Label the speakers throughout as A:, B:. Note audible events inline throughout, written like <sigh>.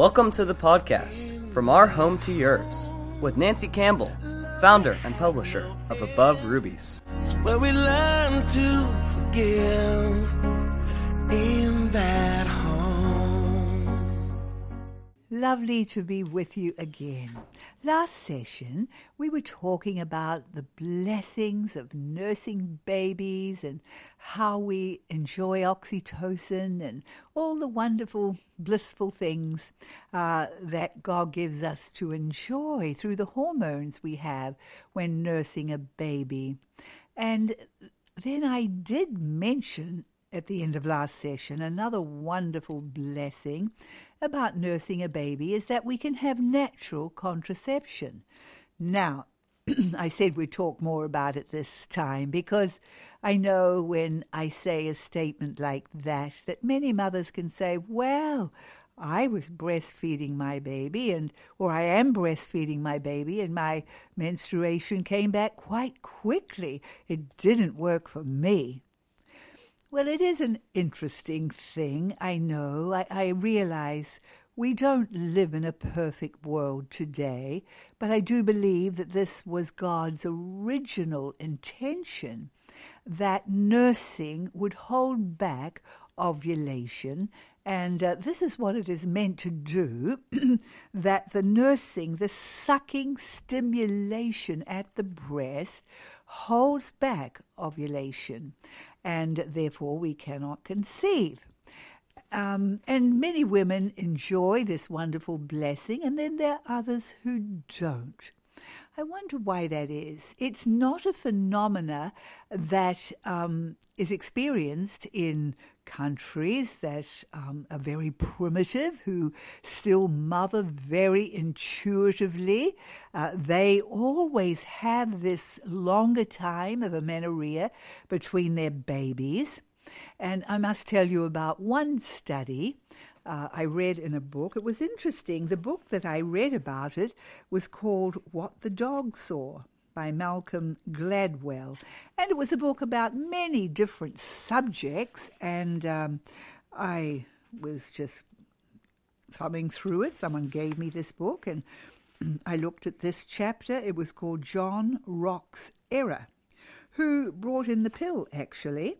A: Welcome to the podcast, From Our Home to Yours, with Nancy Campbell, founder and publisher of Above Rubies.
B: It's where we learn to forgive in that
C: Lovely to be with you again. Last session, we were talking about the blessings of nursing babies and how we enjoy oxytocin and all the wonderful, blissful things uh, that God gives us to enjoy through the hormones we have when nursing a baby. And then I did mention at the end of last session another wonderful blessing about nursing a baby is that we can have natural contraception. Now, <clears throat> I said we'd talk more about it this time because I know when I say a statement like that, that many mothers can say, well, I was breastfeeding my baby and or I am breastfeeding my baby and my menstruation came back quite quickly. It didn't work for me. Well, it is an interesting thing, I know. I, I, realize we don't live in a perfect world today, but I do believe that this was God's original intention that nursing would hold back ovulation. And uh, this is what it is meant to do <clears throat> that the nursing, the sucking stimulation at the breast, holds back ovulation and therefore we cannot conceive. Um, and many women enjoy this wonderful blessing, and then there are others who don't. I wonder why that is. It's not a phenomena that um, is experienced in countries that um, are very primitive, who still mother very intuitively. Uh, they always have this longer time of amenorrhea between their babies. And I must tell you about one study uh, I read in a book. It was interesting. The book that I read about it was called What the Dog Saw by Malcolm Gladwell. And it was a book about many different subjects, and um, I was just thumbing through it. Someone gave me this book, and <clears throat> I looked at this chapter. It was called John Rock's Error, who brought in the pill, actually.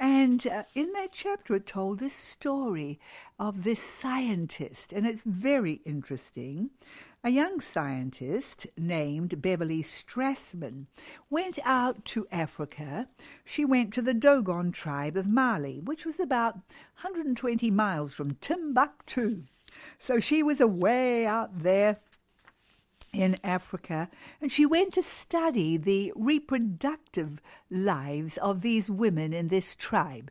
C: And uh, in that chapter, it told this story of this scientist, and it's very interesting. A young scientist named Beverly Strassmann went out to Africa. She went to the Dogon tribe of Mali, which was about 120 miles from Timbuktu. So she was away out there in Africa, and she went to study the reproductive lives of these women in this tribe.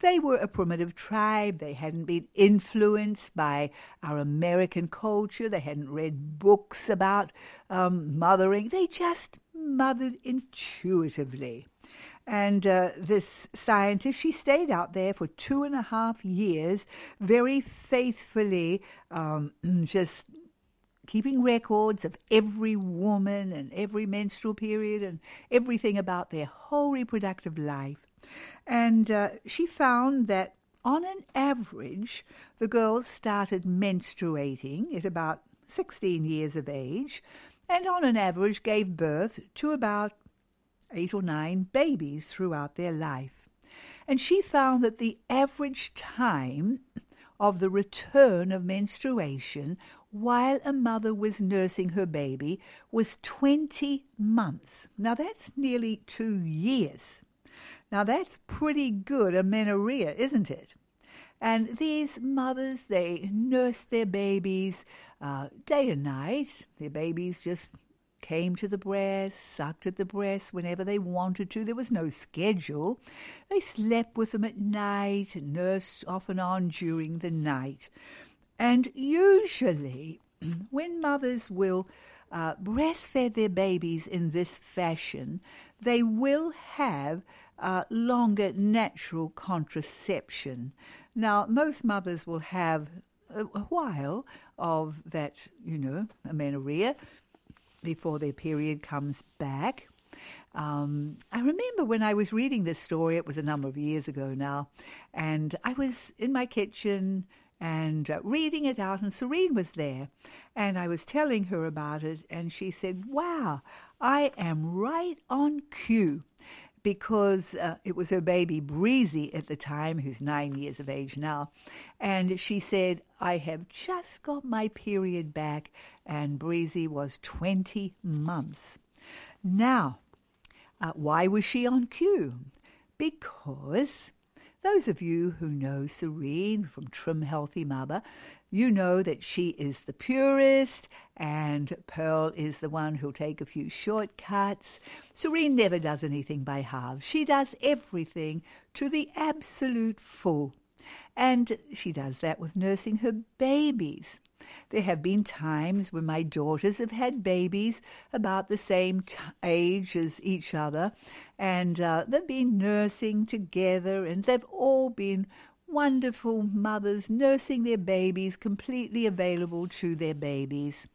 C: They were a primitive tribe. They hadn't been influenced by our American culture. They hadn't read books about um, mothering. They just mothered intuitively. And uh, this scientist, she stayed out there for two and a half years, very faithfully, um, <clears throat> just keeping records of every woman and every menstrual period and everything about their whole reproductive life. And uh, she found that on an average, the girls started menstruating at about 16 years of age, and on an average gave birth to about eight or nine babies throughout their life. And she found that the average time of the return of menstruation while a mother was nursing her baby was 20 months. Now that's nearly two years. Now that's pretty good amenorrhea, isn't it? And these mothers, they nurse their babies uh, day and night. Their babies just came to the breast, sucked at the breast whenever they wanted to. There was no schedule. They slept with them at night and nursed off and on during the night. And usually, <clears throat> when mothers will uh, breastfeed their babies in this fashion, they will have uh, longer natural contraception. Now, most mothers will have a, a while of that, you know, amenorrhea before their period comes back. Um, I remember when I was reading this story, it was a number of years ago now, and I was in my kitchen and uh, reading it out, and Serene was there. And I was telling her about it, and she said, Wow, I am right on cue because uh, it was her baby Breezy at the time, who's nine years of age now. And she said, I have just got my period back, and Breezy was 20 months. Now, uh, why was she on cue? Because those of you who know Serene from Trim Healthy Mama, you know that she is the purist and Pearl is the one who'll take a few shortcuts. Serene never does anything by halves. She does everything to the absolute full. And she does that with nursing her babies. There have been times when my daughters have had babies about the same t- age as each other, and uh, they've been nursing together, and they've all been wonderful mothers nursing their babies, completely available to their babies.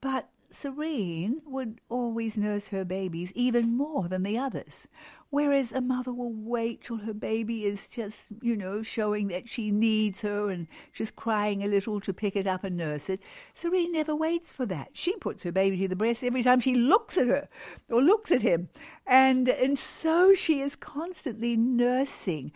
C: But Serene would always nurse her babies even more than the others. Whereas a mother will wait till her baby is just, you know, showing that she needs her and just crying a little to pick it up and nurse it. Serene never waits for that. She puts her baby to the breast every time she looks at her or looks at him. And, and so she is constantly nursing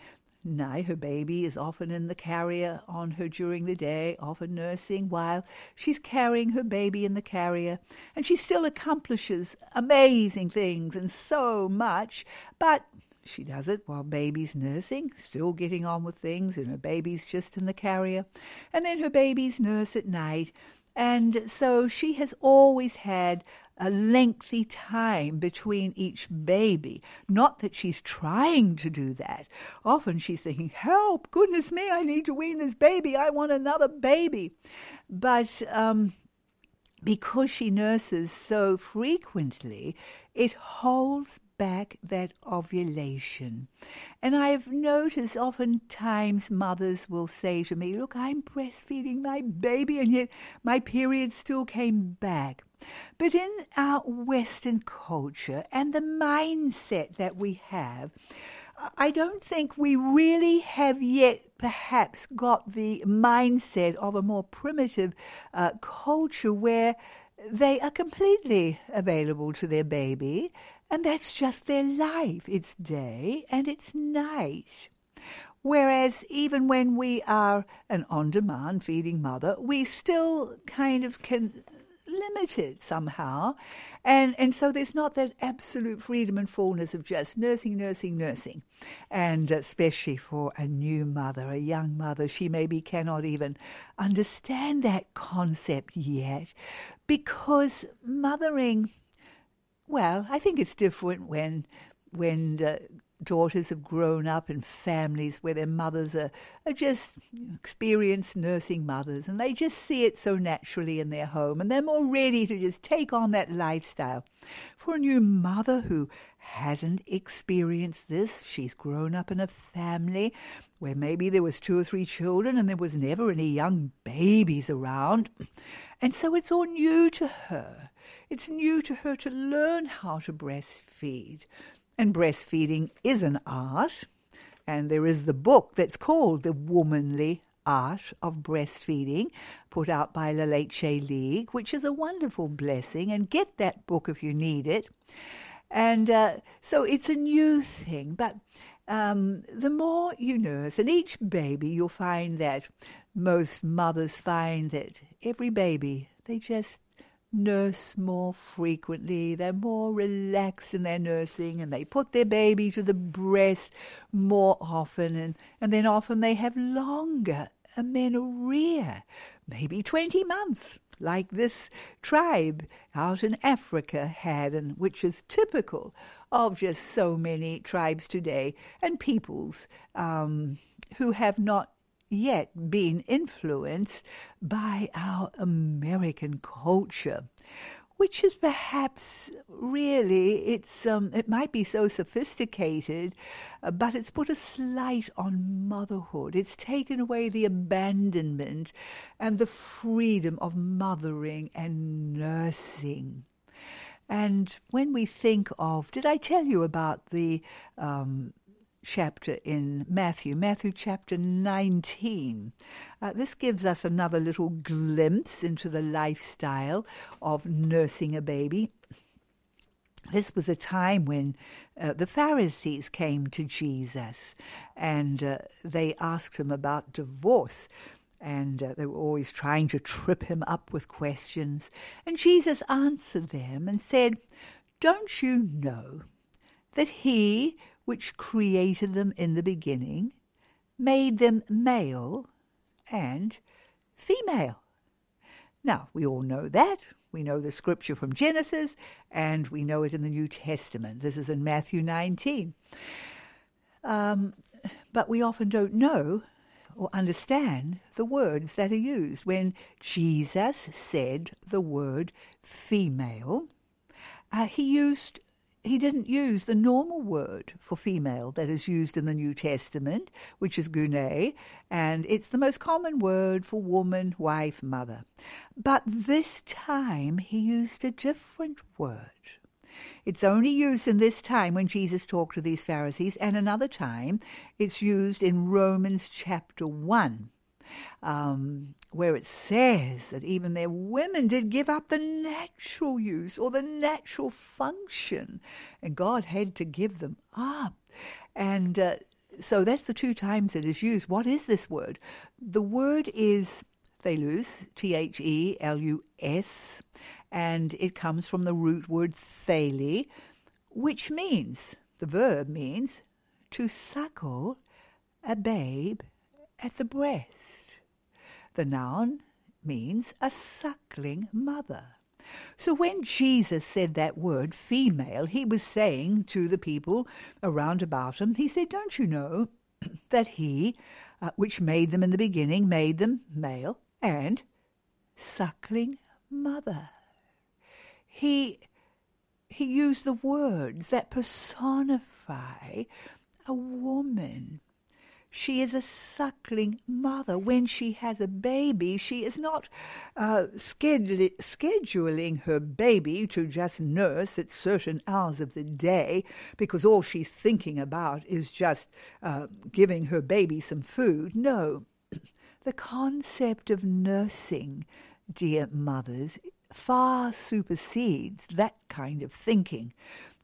C: Nay, her baby is often in the carrier on her during the day, often nursing while she's carrying her baby in the carrier, and she still accomplishes amazing things and so much, but she does it while baby's nursing, still getting on with things, and her baby's just in the carrier, and then her baby's nurse at night, and so she has always had a lengthy time between each baby. Not that she's trying to do that. Often she's thinking, help, goodness me, I need to wean this baby. I want another baby. But um, because she nurses so frequently, it holds back that ovulation. And I've noticed oftentimes mothers will say to me, Look, I'm breastfeeding my baby, and yet my period still came back. But in our Western culture and the mindset that we have, I don't think we really have yet perhaps got the mindset of a more primitive uh, culture where they are completely available to their baby and that's just their life. It's day and it's night. Whereas even when we are an on demand feeding mother, we still kind of can limited somehow. And, and so there's not that absolute freedom and fullness of just nursing, nursing, nursing. And especially for a new mother, a young mother, she maybe cannot even understand that concept yet because mothering, well, I think it's different when when uh, daughters have grown up in families where their mothers are, are just experienced nursing mothers and they just see it so naturally in their home and they're more ready to just take on that lifestyle. For a new mother who hasn't experienced this, she's grown up in a family where maybe there was two or three children and there was never any young babies around. And so it's all new to her. It's new to her to learn how to breastfeed, and breastfeeding is an art. And there is the book that's called The Womanly Art of Breastfeeding, put out by La Leche League, which is a wonderful blessing. And get that book if you need it. And uh, so it's a new thing, but um, the more you nurse, and each baby, you'll find that most mothers find that every baby, they just nurse more frequently. They're more relaxed in their nursing and they put their baby to the breast more often and, and then often they have longer amenorrhea, maybe 20 months, like this tribe out in Africa had, and which is typical of just so many tribes today and peoples um, who have not yet been influenced by our American culture, which is perhaps really it's um, it might be so sophisticated, uh, but it's put a slight on motherhood. It's taken away the abandonment and the freedom of mothering and nursing. And when we think of, did I tell you about the um, chapter in Matthew, Matthew chapter 19. Uh, this gives us another little glimpse into the lifestyle of nursing a baby. This was a time when uh, the Pharisees came to Jesus and uh, they asked him about divorce. And uh, they were always trying to trip him up with questions. And Jesus answered them and said, Don't you know that he which created them in the beginning made them male and female? Now, we all know that. We know the scripture from Genesis, and we know it in the New Testament. This is in Matthew 19. Um, but we often don't know or understand the words that are used. When Jesus said the word female, uh, he used he didn't use the normal word for female that is used in the New Testament, which is gune, and it's the most common word for woman, wife, mother. But this time he used a different word. It's only used in this time when Jesus talked to these Pharisees, and another time it's used in Romans chapter 1. Um, where it says that even their women did give up the natural use or the natural function, and God had to give them up. And uh, so that's the two times it is used. What is this word? The word is thelus, T H E L U S, and it comes from the root word thele, which means, the verb means, to suckle a babe at the breast. The noun means a suckling mother. So when Jesus said that word, female, he was saying to the people around about him, he said, Don't you know <clears throat> that he, uh, which made them in the beginning, made them male and suckling mother? He, he used the words that personify a woman she is a suckling mother. When she has a baby, she is not uh, scheduling her baby to just nurse at certain hours of the day because all she's thinking about is just uh, giving her baby some food. No, <clears throat> the concept of nursing, dear mothers, far supersedes that kind of thinking.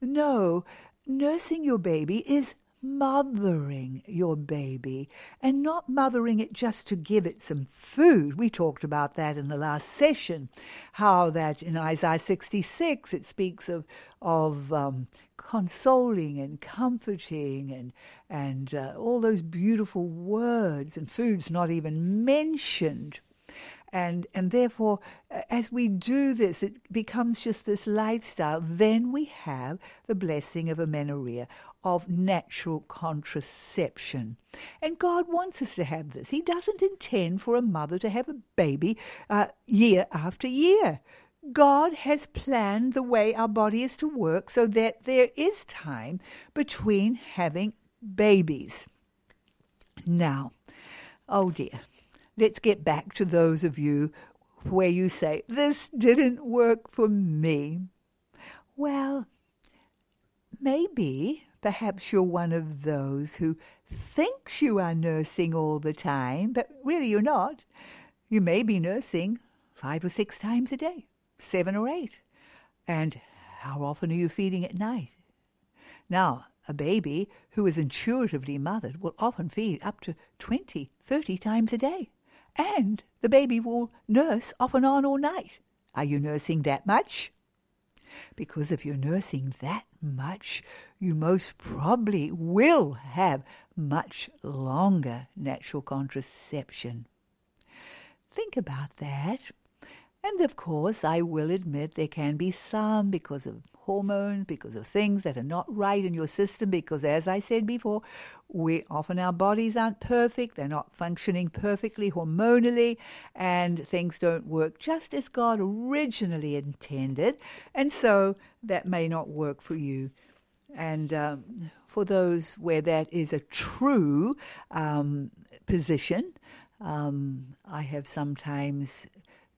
C: No, nursing your baby is mothering your baby and not mothering it just to give it some food. We talked about that in the last session, how that in Isaiah 66 it speaks of, of um, consoling and comforting and, and uh, all those beautiful words, and food's not even mentioned and and therefore as we do this it becomes just this lifestyle. Then we have the blessing of amenorrhea of natural contraception. And god wants us to have this. He doesn't intend for a mother to have a baby uh, year after year. God has planned the way our body is to work so that there is time between having babies. Now, oh dear, let's get back to those of you where you say, This didn't work for me. Well, maybe, perhaps you're one of those who thinks you are nursing all the time, but really you're not. You may be nursing five or six times a day, seven or eight. And how often are you feeding at night? Now, a baby who is intuitively mothered will often feed up to 20, 30 times a day and the baby will nurse off and on all night. Are you nursing that much? Because if you're nursing that much, you most probably will have much longer natural contraception. Think about that. And of course, I will admit there can be some because of hormones, because of things that are not right in your system, because as I said before, we often our bodies aren't perfect, they're not functioning perfectly hormonally, and things don't work just as God originally intended. And so that may not work for you. And um, for those where that is a true um, position, um, I have sometimes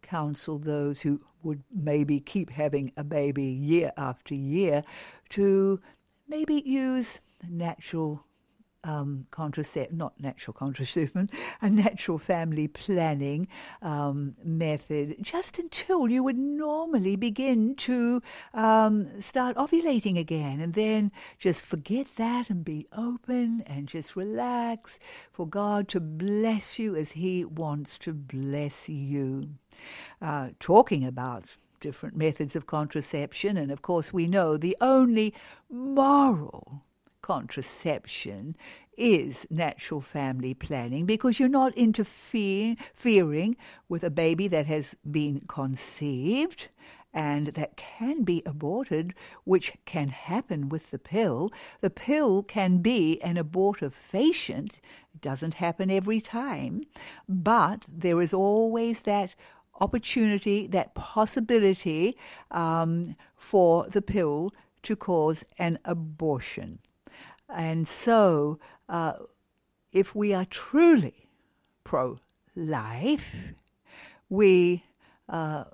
C: counsel those who would maybe keep having a baby year after year to maybe use natural um, contraception, not natural contraception, <laughs> a natural family planning um, method, just until you would normally begin to um, start ovulating again. And then just forget that and be open and just relax for God to bless you as He wants to bless you. Uh, talking about different methods of contraception, and of course, we know the only moral contraception is natural family planning because you're not interfering with a baby that has been conceived and that can be aborted, which can happen with the pill. The pill can be an abortifacient. It doesn't happen every time, but there is always that opportunity, that possibility um, for the pill to cause an abortion. And so, uh, if we are truly pro life, we uh,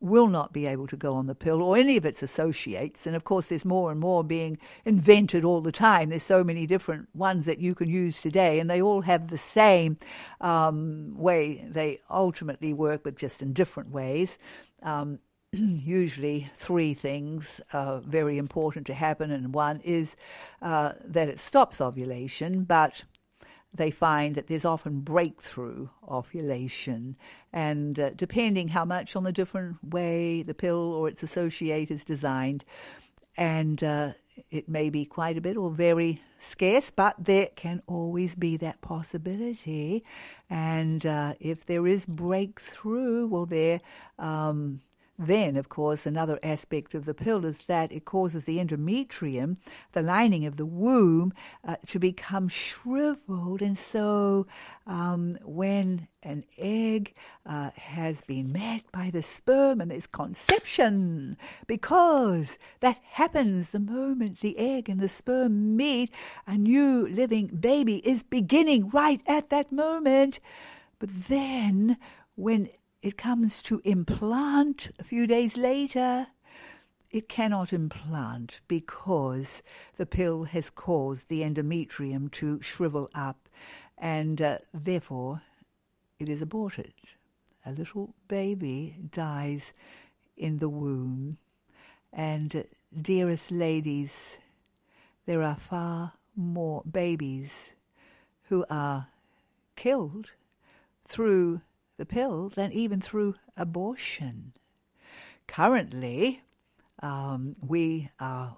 C: will not be able to go on the pill or any of its associates. And of course, there's more and more being invented all the time. There's so many different ones that you can use today, and they all have the same um, way they ultimately work, but just in different ways. Um, <clears throat> usually three things are very important to happen, and one is uh, that it stops ovulation, but they find that there's often breakthrough ovulation, and uh, depending how much on the different way the pill or its associate is designed, and uh, it may be quite a bit or very scarce, but there can always be that possibility. And uh, if there is breakthrough, well, there um, then, of course, another aspect of the pill is that it causes the endometrium, the lining of the womb, uh, to become shriveled. And so, um, when an egg uh, has been met by the sperm and there's conception, because that happens the moment the egg and the sperm meet, a new living baby is beginning right at that moment. But then, when it comes to implant a few days later. It cannot implant because the pill has caused the endometrium to shrivel up and uh, therefore it is aborted. A little baby dies in the womb. And, uh, dearest ladies, there are far more babies who are killed through the pill than even through abortion. Currently, um, we are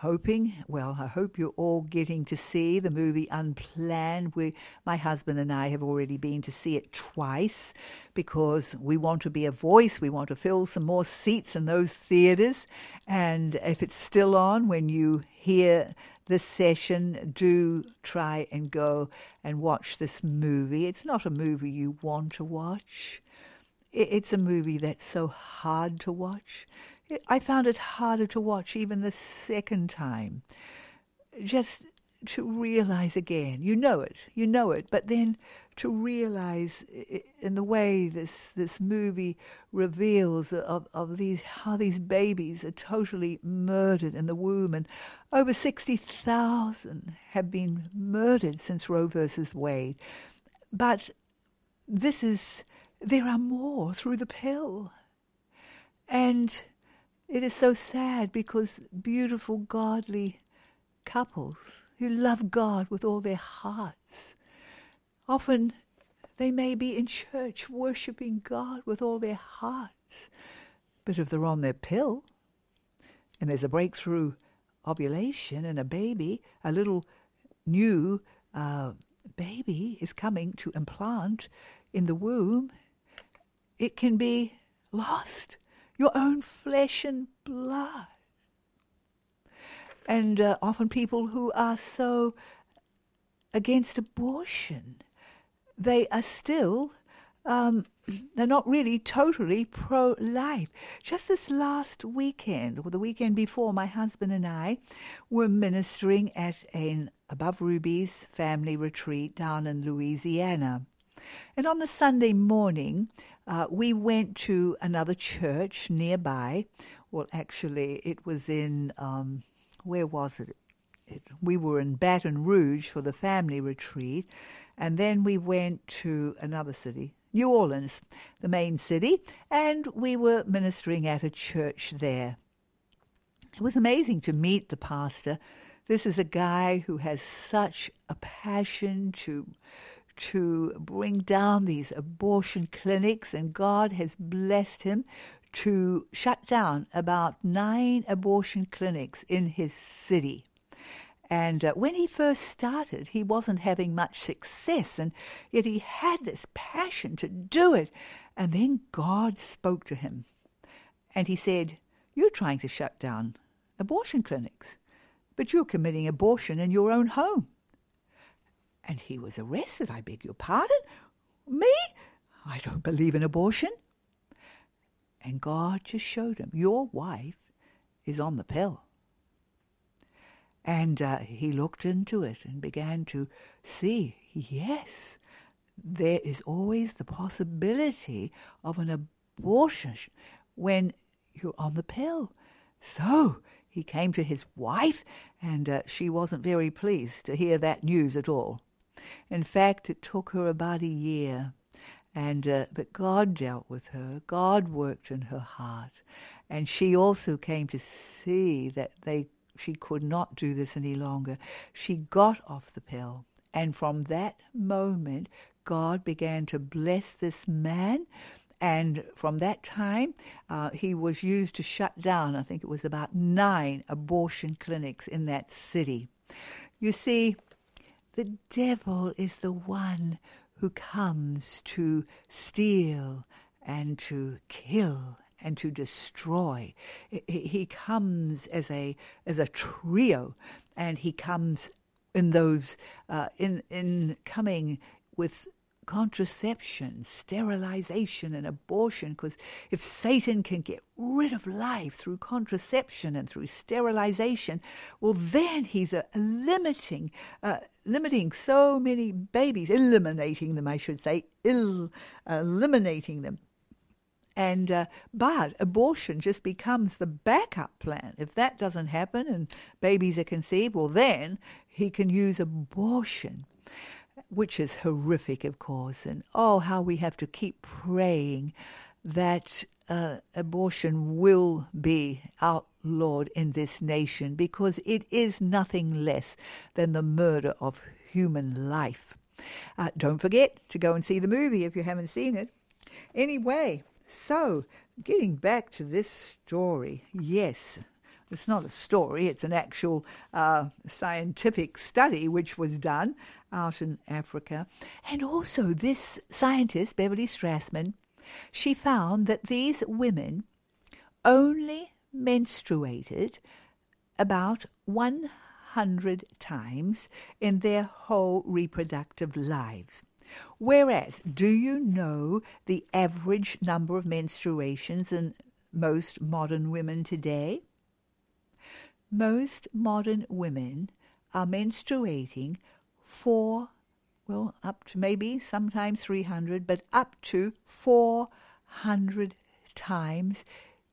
C: hoping, well, I hope you're all getting to see the movie Unplanned. We, my husband and I have already been to see it twice because we want to be a voice. We want to fill some more seats in those theaters. And if it's still on when you hear this session, do try and go and watch this movie. It's not a movie you want to watch. It's a movie that's so hard to watch. I found it harder to watch even the second time. Just to realize again, you know it, you know it, but then to realize in the way this this movie reveals of, of these how these babies are totally murdered in the womb and over 60,000 have been murdered since Roe versus Wade but this is there are more through the pill and it is so sad because beautiful godly couples who love God with all their hearts Often they may be in church worshipping God with all their hearts, but if they're on their pill and there's a breakthrough ovulation and a baby, a little new uh, baby is coming to implant in the womb, it can be lost. Your own flesh and blood. And uh, often people who are so against abortion they are still um, they're not really totally pro life. Just this last weekend, or the weekend before, my husband and I were ministering at an Above Rubies family retreat down in Louisiana. And on the Sunday morning, uh, we went to another church nearby. Well, actually, it was in, um, where was it? it, we were in Baton Rouge for the family retreat, and then we went to another city, New Orleans, the main city, and we were ministering at a church there. It was amazing to meet the pastor. This is a guy who has such a passion to to bring down these abortion clinics, and God has blessed him to shut down about nine abortion clinics in his city. And uh, when he first started, he wasn't having much success, and yet he had this passion to do it. And then God spoke to him, and he said, You're trying to shut down abortion clinics, but you're committing abortion in your own home. And he was arrested. I beg your pardon? Me? I don't believe in abortion. And God just showed him, Your wife is on the pill. And uh, he looked into it and began to see, yes, there is always the possibility of an abortion when you're on the pill. So he came to his wife, and uh, she wasn't very pleased to hear that news at all. In fact, it took her about a year, and uh, but God dealt with her. God worked in her heart, and she also came to see that they she could not do this any longer. She got off the pill. And from that moment, God began to bless this man. And from that time, uh, he was used to shut down, I think it was about nine abortion clinics in that city. You see, the devil is the one who comes to steal and to kill and to destroy. He comes as a as a trio, and he comes in those uh, in in coming with contraception, sterilization, and abortion. Because if Satan can get rid of life through contraception and through sterilization, well, then he's uh, limiting, uh, limiting so many babies, eliminating them, I should say, Ill, eliminating them and uh, but abortion just becomes the backup plan. If that doesn't happen and babies are conceived, well then he can use abortion, which is horrific, of course. And oh, how we have to keep praying that uh, abortion will be outlawed in this nation because it is nothing less than the murder of human life. Uh, don't forget to go and see the movie if you haven't seen it. Anyway, so, getting back to this story, yes, it's not a story, it's an actual uh, scientific study which was done out in Africa. And also, this scientist, Beverly Strassmann, she found that these women only menstruated about 100 times in their whole reproductive lives. Whereas, do you know the average number of menstruations in most modern women today? Most modern women are menstruating four, well, up to maybe sometimes 300, but up to 400 times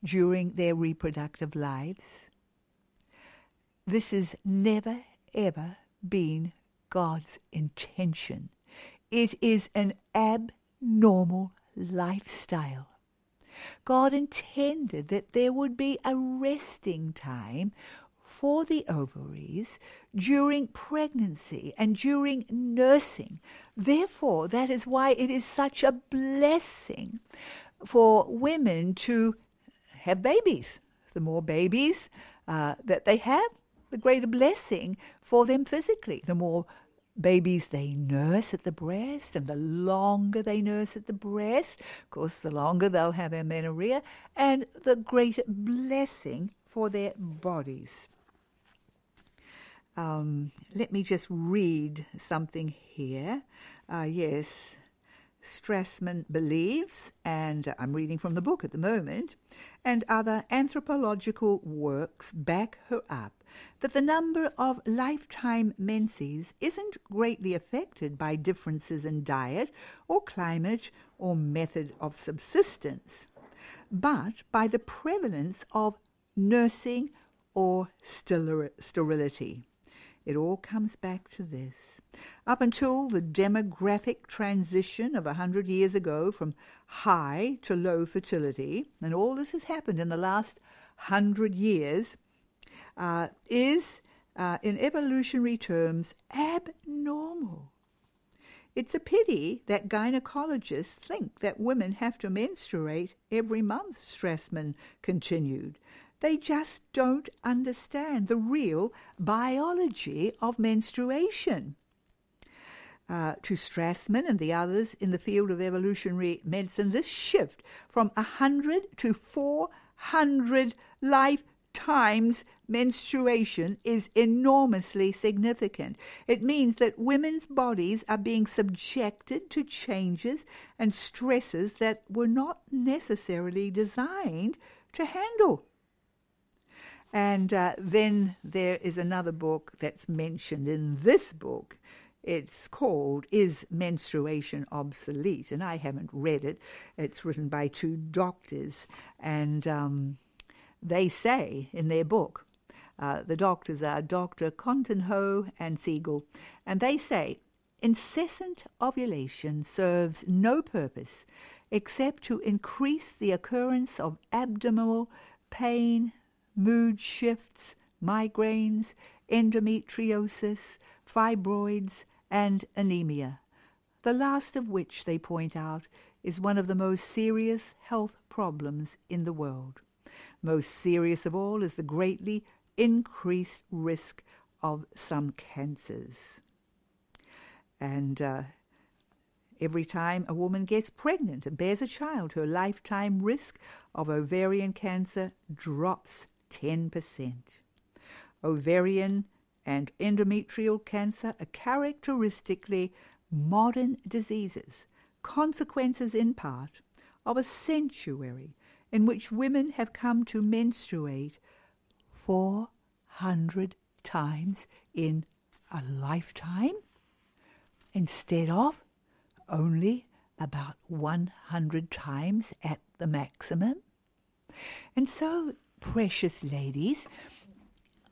C: during their reproductive lives. This has never, ever been God's intention it is an abnormal lifestyle. God intended that there would be a resting time for the ovaries during pregnancy and during nursing. Therefore, that is why it is such a blessing for women to have babies. The more babies uh, that they have, the greater blessing for them physically. The more babies they nurse at the breast, and the longer they nurse at the breast, of course, the longer they'll have amenorrhea, and the greater blessing for their bodies. Um, let me just read something here. Uh, yes, Strassmann believes, and I'm reading from the book at the moment, and other anthropological works back her up that the number of lifetime menses isn't greatly affected by differences in diet or climate or method of subsistence, but by the prevalence of nursing or sterility. It all comes back to this. Up until the demographic transition of a hundred years ago from high to low fertility, and all this has happened in the last hundred years, uh, is, uh, in evolutionary terms, abnormal. It's a pity that gynecologists think that women have to menstruate every month, Strassmann continued. They just don't understand the real biology of menstruation. Uh, to Strassmann and the others in the field of evolutionary medicine, this shift from 100 to 400 lifetimes menstruation is enormously significant. It means that women's bodies are being subjected to changes and stresses that were not necessarily designed to handle. And uh, then there is another book that's mentioned in this book. It's called Is Menstruation Obsolete? And I haven't read it. It's written by two doctors. And um, they say in their book, uh, the doctors are Dr. Ho and Siegel, and they say incessant ovulation serves no purpose except to increase the occurrence of abdominal pain, mood shifts, migraines, endometriosis, fibroids, and anemia, the last of which, they point out, is one of the most serious health problems in the world. Most serious of all is the greatly increased risk of some cancers. And uh, every time a woman gets pregnant and bears a child, her lifetime risk of ovarian cancer drops 10%. Ovarian and endometrial cancer are characteristically modern diseases, consequences in part of a century in which women have come to menstruate 400 times in a lifetime instead of only about 100 times at the maximum. And so precious ladies,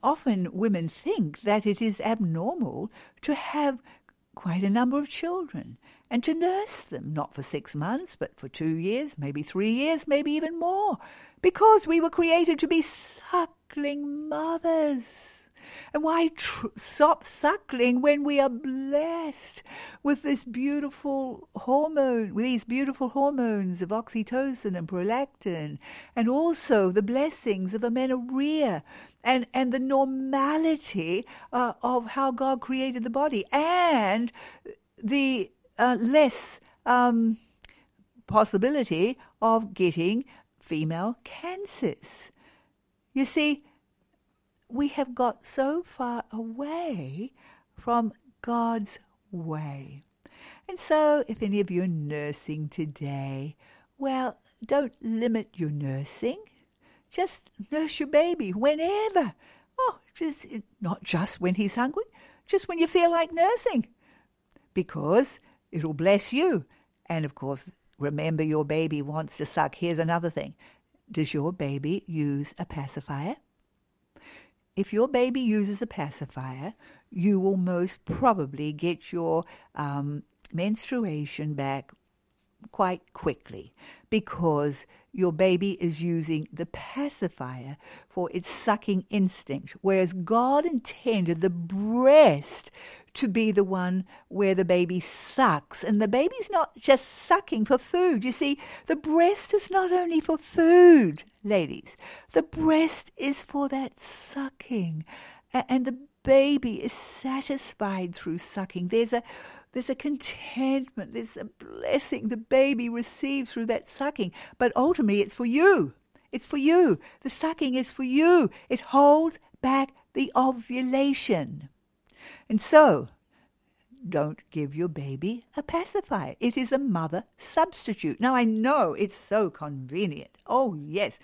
C: often women think that it is abnormal to have quite a number of children and to nurse them, not for six months, but for two years, maybe three years, maybe even more, because we were created to be suckling mothers. And why tr- stop suckling when we are blessed with this beautiful hormone, with these beautiful hormones of oxytocin and prolactin, and also the blessings of amenorrhea and, and the normality uh, of how God created the body, and the uh, less um, possibility of getting female cancers. You see, we have got so far away from God's way. And so, if any of you are nursing today, well, don't limit your nursing. Just nurse your baby whenever. Oh, just not just when he's hungry, just when you feel like nursing. Because it'll bless you. And of course, remember your baby wants to suck. Here's another thing. Does your baby use a pacifier? If your baby uses a pacifier, you will most probably get your um, menstruation back quite quickly because your baby is using the pacifier for its sucking instinct, whereas God intended the breast to be the one where the baby sucks. And the baby's not just sucking for food. You see, the breast is not only for food, ladies, the breast is for that sucking. And the baby is satisfied through sucking. There's a there's a contentment, there's a blessing the baby receives through that sucking. But ultimately, it's for you. It's for you. The sucking is for you. It holds back the ovulation. And so, don't give your baby a pacifier. It is a mother substitute. Now, I know it's so convenient. Oh, yes.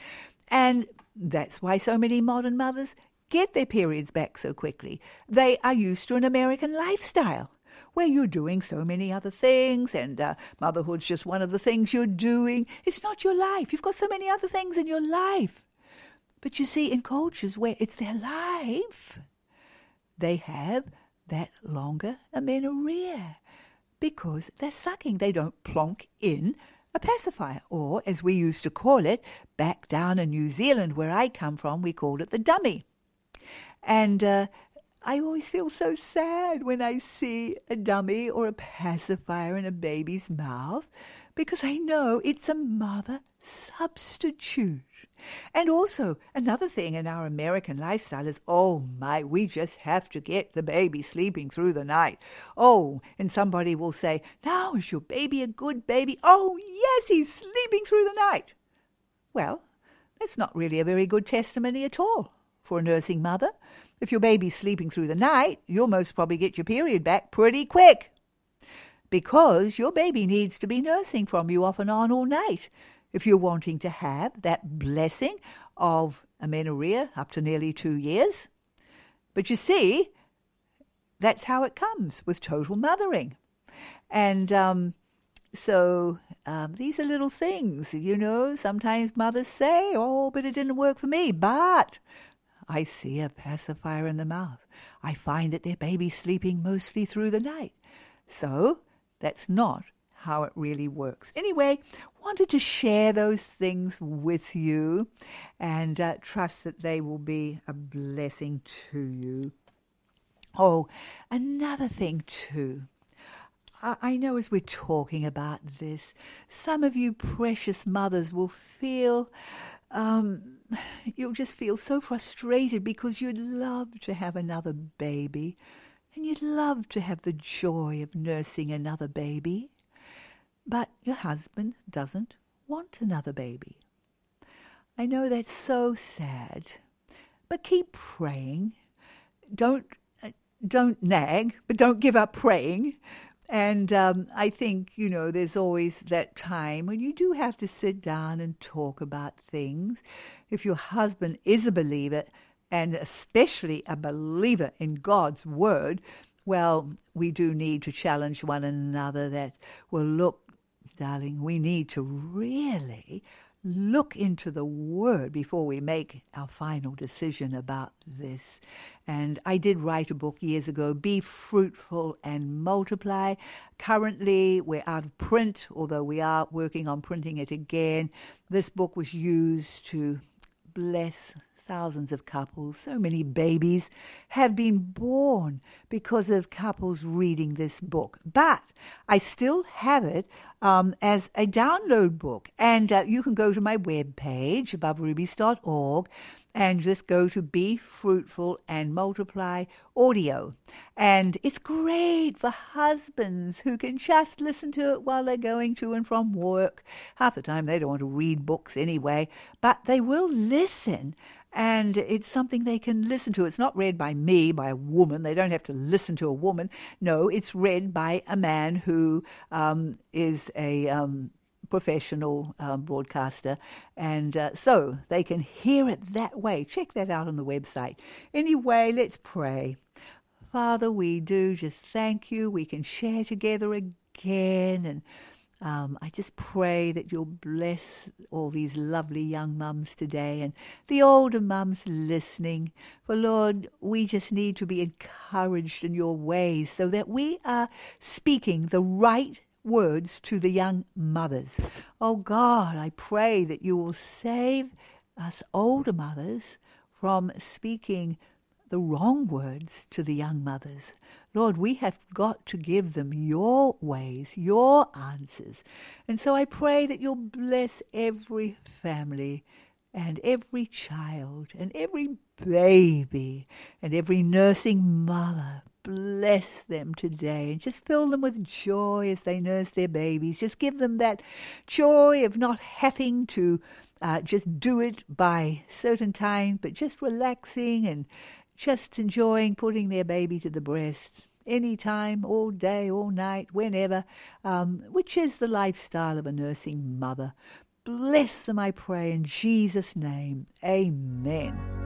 C: And that's why so many modern mothers get their periods back so quickly. They are used to an American lifestyle where you're doing so many other things, and uh, motherhood's just one of the things you're doing. It's not your life. You've got so many other things in your life. But you see, in cultures where it's their life, they have that longer amenorrhea because they're sucking. They don't plonk in a pacifier, or as we used to call it back down in New Zealand, where I come from, we called it the dummy. And uh, I always feel so sad when I see a dummy or a pacifier in a baby's mouth because I know it's a mother substitute. And also, another thing in our American lifestyle is oh my, we just have to get the baby sleeping through the night. Oh, and somebody will say, now is your baby a good baby? Oh, yes, he's sleeping through the night. Well, that's not really a very good testimony at all for a nursing mother. If your baby's sleeping through the night, you'll most probably get your period back pretty quick because your baby needs to be nursing from you off and on all night if you're wanting to have that blessing of amenorrhea up to nearly two years. But you see, that's how it comes with total mothering. And um, so um, these are little things, you know. Sometimes mothers say, oh, but it didn't work for me. But I see a pacifier in the mouth. I find that their baby's sleeping mostly through the night. So that's not how it really works. Anyway, wanted to share those things with you and uh, trust that they will be a blessing to you. Oh, another thing too. I know as we're talking about this, some of you precious mothers will feel, um, you'll just feel so frustrated because you'd love to have another baby and you'd love to have the joy of nursing another baby. But your husband doesn't want another baby. I know that's so sad, but keep praying. Don't uh, don't nag, but don't give up praying. And um, I think you know there's always that time when you do have to sit down and talk about things. If your husband is a believer, and especially a believer in God's word, well, we do need to challenge one another that, well, look, darling, we need to really look into the Word before we make our final decision about this. And I did write a book years ago, Be Fruitful and Multiply. Currently, we're out of print, although we are working on printing it again. This book was used to bless thousands of couples, so many babies have been born because of couples reading this book. But I still have it um, as a download book, and uh, you can go to my webpage, aboverubies.org, and just go to Be Fruitful and Multiply Audio. And it's great for husbands who can just listen to it while they're going to and from work. Half the time they don't want to read books anyway, but they will listen and it's something they can listen to. It's not read by me, by a woman. They don't have to listen to a woman. No, it's read by a man who um, is a um, professional um, broadcaster, and uh, so they can hear it that way. Check that out on the website. Anyway, let's pray. Father, we do just thank you. We can share together again and um, I just pray that you'll bless all these lovely young mums today and the older mums listening. For Lord, we just need to be encouraged in your ways so that we are speaking the right words to the young mothers. Oh God, I pray that you will save us older mothers from speaking the wrong words to the young mothers. Lord, we have got to give them your ways, your answers. And so I pray that you'll bless every family and every child and every baby and every nursing mother. Bless them today and just fill them with joy as they nurse their babies. Just give them that joy of not having to uh, just do it by certain times, but just relaxing and just enjoying putting their baby to the breast any time, all day, all night, whenever, um, which is the lifestyle of a nursing mother. Bless them, I pray, in Jesus' name. Amen.